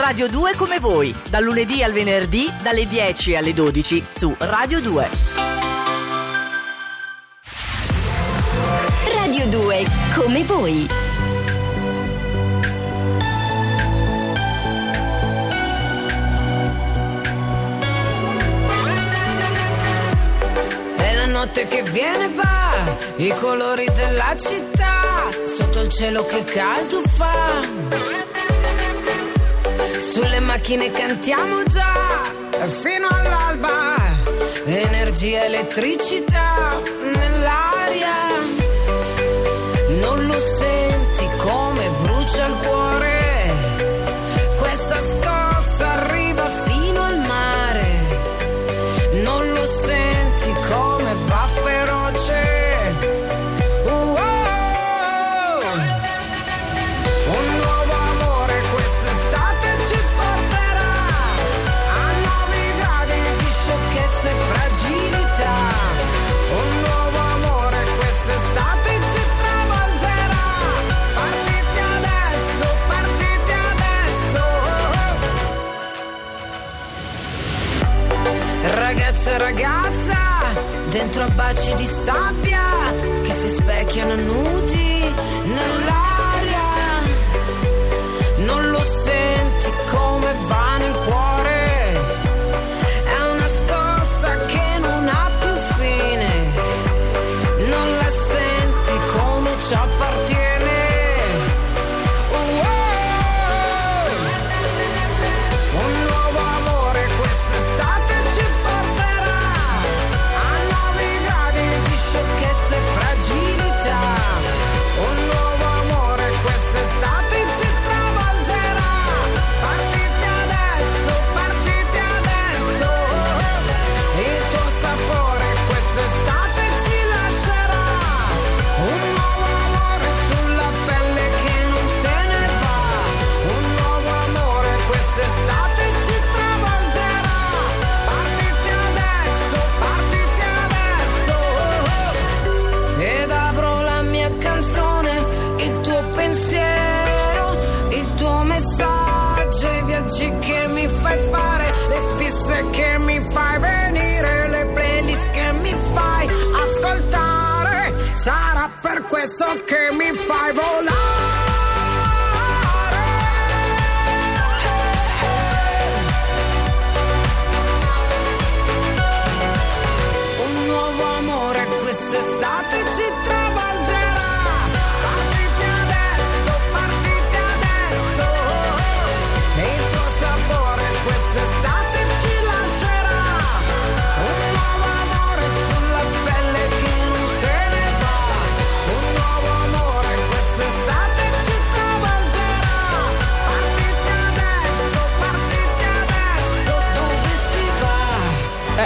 Radio 2 come voi, dal lunedì al venerdì, dalle 10 alle 12 su Radio 2. Radio 2 come voi. È la notte che viene e va, i colori della città, sotto il cielo che caldo fa. Sulle macchine cantiamo già, fino all'alba, energia, elettricità nell'aria. Non lo senti Ragazza dentro a baci di sabbia che si specchiano nudi nell'aria. Questo che mi fai volare.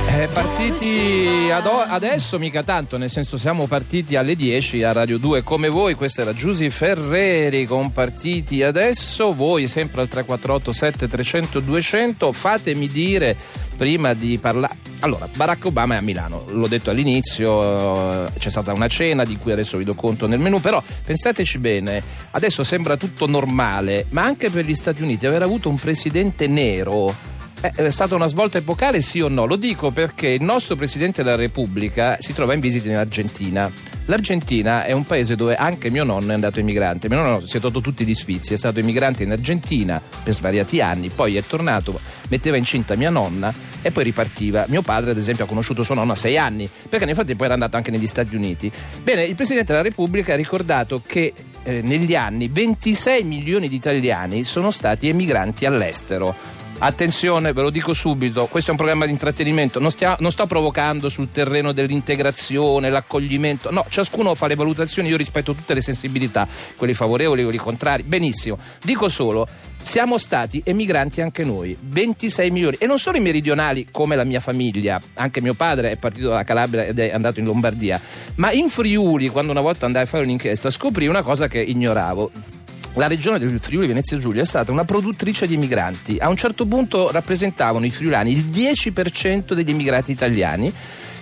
Eh, eh, partiti ad o- adesso mica tanto, nel senso siamo partiti alle 10 a Radio 2 come voi, questa era Giusy Ferreri con partiti adesso, voi sempre al 348 7300 200, fatemi dire prima di parlare, allora Barack Obama è a Milano, l'ho detto all'inizio, eh, c'è stata una cena di cui adesso vi do conto nel menù, però pensateci bene, adesso sembra tutto normale, ma anche per gli Stati Uniti aver avuto un presidente nero è stata una svolta epocale, sì o no? Lo dico perché il nostro Presidente della Repubblica si trova in visita in Argentina. L'Argentina è un paese dove anche mio nonno è andato emigrante. Mio nonno si è tolto tutti gli sfizi, è stato emigrante in Argentina per svariati anni, poi è tornato, metteva incinta mia nonna e poi ripartiva. Mio padre, ad esempio, ha conosciuto sua nonna a sei anni, perché nel frattempo era andato anche negli Stati Uniti. Bene, il Presidente della Repubblica ha ricordato che eh, negli anni 26 milioni di italiani sono stati emigranti all'estero. Attenzione, ve lo dico subito, questo è un programma di intrattenimento, non, stia- non sto provocando sul terreno dell'integrazione, l'accoglimento, no, ciascuno fa le valutazioni, io rispetto tutte le sensibilità, quelli favorevoli, quelli contrari, benissimo. Dico solo, siamo stati emigranti anche noi, 26 milioni, e non solo i meridionali come la mia famiglia, anche mio padre è partito dalla Calabria ed è andato in Lombardia, ma in Friuli, quando una volta andai a fare un'inchiesta, scoprì una cosa che ignoravo la regione del Friuli Venezia Giulia è stata una produttrice di emigranti. A un certo punto rappresentavano i friulani il 10% degli immigrati italiani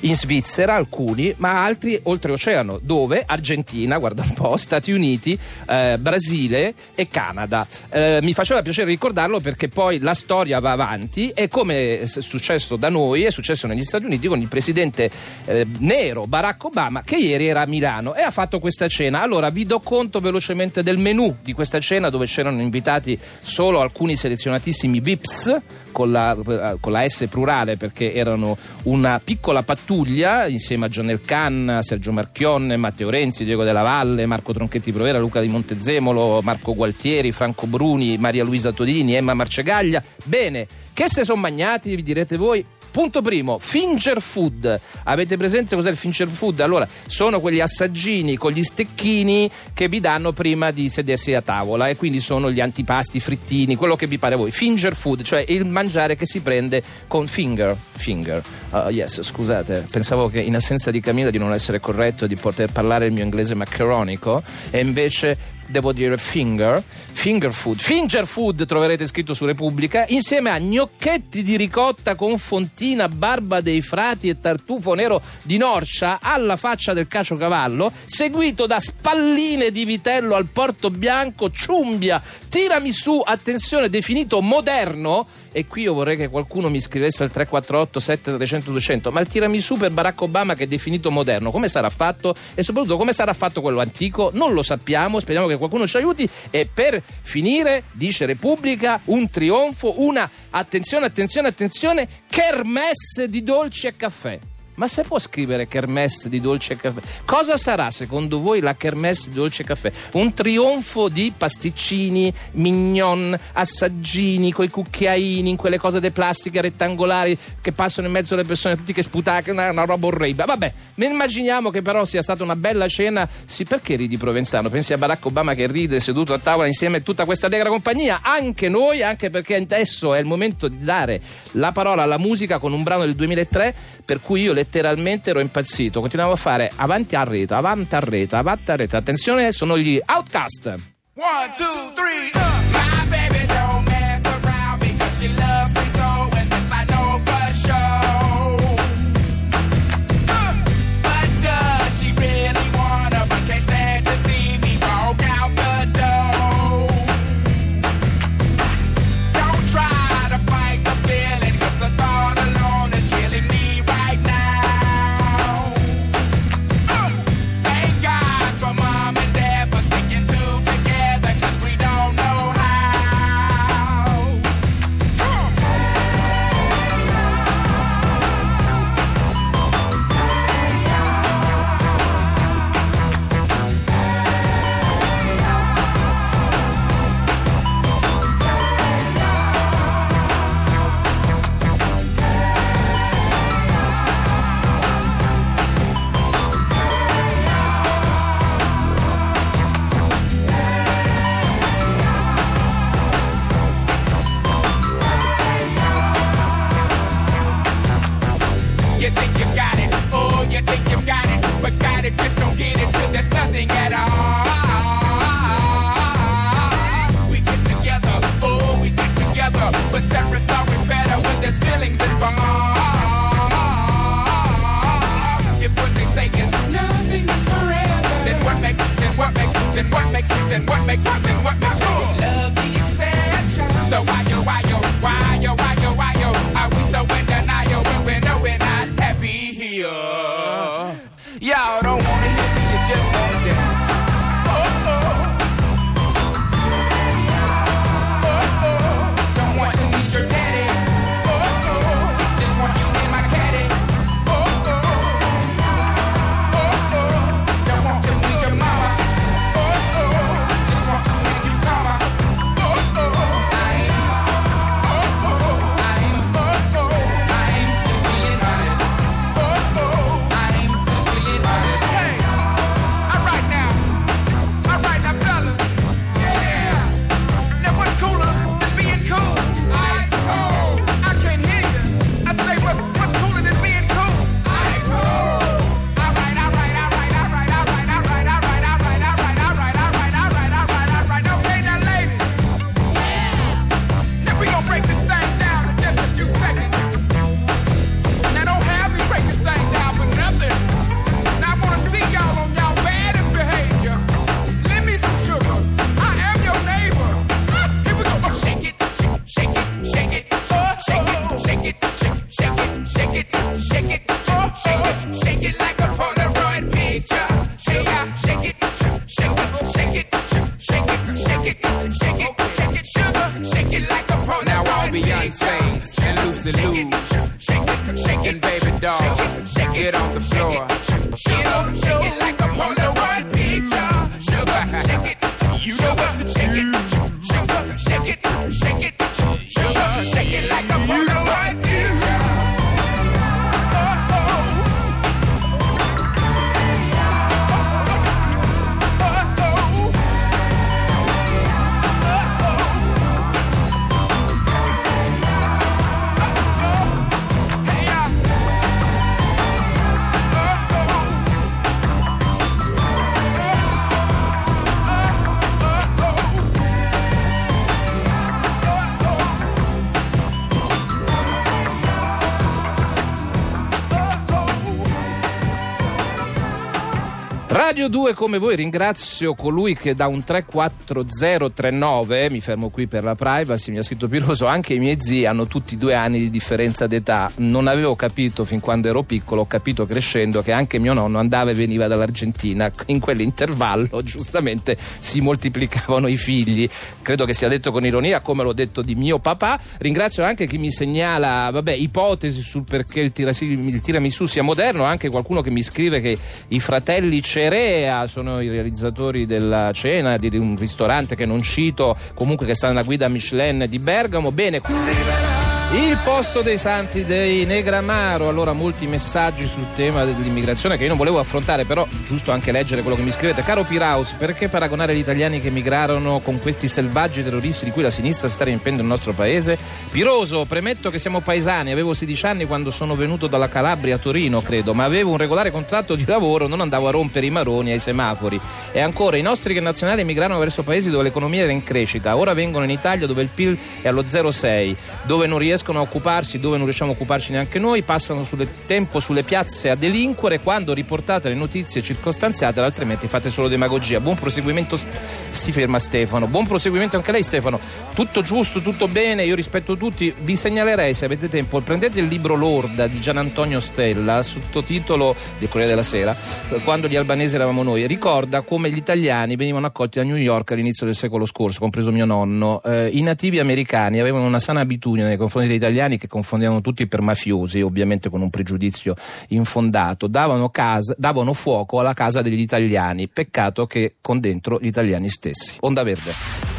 in Svizzera alcuni, ma altri oltreoceano, dove Argentina, guarda un po', Stati Uniti, eh, Brasile e Canada. Eh, mi faceva piacere ricordarlo perché poi la storia va avanti e come è successo da noi, è successo negli Stati Uniti con il presidente eh, nero Barack Obama che ieri era a Milano e ha fatto questa cena. Allora vi do conto velocemente del menù di questa cena dove c'erano invitati solo alcuni selezionatissimi VIPs con la, con la S plurale perché erano una piccola pattuglia insieme a John Elcan, Sergio Marchionne, Matteo Renzi, Diego Della Valle, Marco Tronchetti Provera, Luca di Montezemolo, Marco Gualtieri, Franco Bruni, Maria Luisa Todini, Emma Marcegaglia. Bene, che se sono magnati, vi direte voi? Punto primo, finger food. Avete presente cos'è il finger food? Allora, sono quegli assaggini con gli stecchini che vi danno prima di sedersi a tavola e quindi sono gli antipasti, frittini, quello che vi pare voi. Finger food, cioè il mangiare che si prende con finger. Finger. Uh, yes, scusate, pensavo che in assenza di Camilla di non essere corretto, di poter parlare il mio inglese maccheronico e invece devo dire finger, finger food, finger food troverete scritto su Repubblica, insieme a gnocchetti di ricotta con fontina, barba dei frati e tartufo nero di Norcia alla faccia del caciocavallo, seguito da spalline di vitello al porto bianco, ciumbia, tiramisù, attenzione, definito moderno, e qui io vorrei che qualcuno mi scrivesse al 348 7300 200 ma il tiramisù per Barack Obama che è definito moderno come sarà fatto? E soprattutto come sarà fatto quello antico? Non lo sappiamo speriamo che qualcuno ci aiuti. E per finire dice Repubblica un trionfo una attenzione attenzione attenzione kermesse di dolci e caffè ma se può scrivere kermesse di dolce caffè, cosa sarà secondo voi la kermesse di dolce caffè? Un trionfo di pasticcini, mignon, assaggini, coi cucchiaini, in quelle cose di plastica rettangolari che passano in mezzo alle persone, tutti che sputacano, una, una roba orribile. Vabbè, immaginiamo che però sia stata una bella cena. Sì, perché ridi Provenzano? Pensi a Barack Obama che ride seduto a tavola insieme a tutta questa allegra compagnia? Anche noi, anche perché adesso è il momento di dare la parola alla musica con un brano del 2003 per cui io le letteralmente ero impazzito. Continuavo a fare avanti a rete, avanti a rete, avanti a rete. Attenzione, sono gli Outcast. One, two, three, uh. My baby don't makes happy. And loosey loose. Shaking baby doll, get on the floor. Radio 2 come voi ringrazio colui che da un 34039, mi fermo qui per la privacy, mi ha scritto Piroso, anche i miei zii hanno tutti due anni di differenza d'età, non avevo capito fin quando ero piccolo, ho capito crescendo che anche mio nonno andava e veniva dall'Argentina, in quell'intervallo giustamente si moltiplicavano i figli, credo che sia detto con ironia come l'ho detto di mio papà, ringrazio anche chi mi segnala vabbè, ipotesi sul perché il, tirasi, il tiramisù sia moderno, anche qualcuno che mi scrive che i fratelli Cerea sono i realizzatori della cena di un ristorante che non cito, comunque che sta nella guida Michelin di Bergamo. Bene. Il posto dei santi dei Negramaro, allora molti messaggi sul tema dell'immigrazione che io non volevo affrontare, però giusto anche leggere quello che mi scrivete. Caro Piraus, perché paragonare gli italiani che emigrarono con questi selvaggi terroristi di cui la sinistra sta riempendo il nostro paese? Piroso, premetto che siamo paesani, avevo 16 anni quando sono venuto dalla Calabria a Torino, credo, ma avevo un regolare contratto di lavoro, non andavo a rompere i maroni ai semafori. E ancora, i nostri connazionali emigrarono verso paesi dove l'economia era in crescita, ora vengono in Italia dove il PIL è allo 0,6, dove non riescono a occuparsi dove non riusciamo a occuparci neanche noi, passano sul tempo sulle piazze a delinquere quando riportate le notizie circostanziate, altrimenti fate solo demagogia. Buon proseguimento, si ferma Stefano. Buon proseguimento anche lei Stefano. Tutto giusto, tutto bene, io rispetto tutti. Vi segnalerei se avete tempo, prendete il libro Lorda di Gian Antonio Stella, sottotitolo del Corriere della Sera, quando gli albanesi eravamo noi. Ricorda come gli italiani venivano accolti a New York all'inizio del secolo scorso, compreso mio nonno. Eh, I nativi americani avevano una sana abitudine nei confronti dei italiani che confondevano tutti per mafiosi, ovviamente con un pregiudizio infondato, davano, casa, davano fuoco alla casa degli italiani. Peccato che con dentro gli italiani stessi. Onda Verde.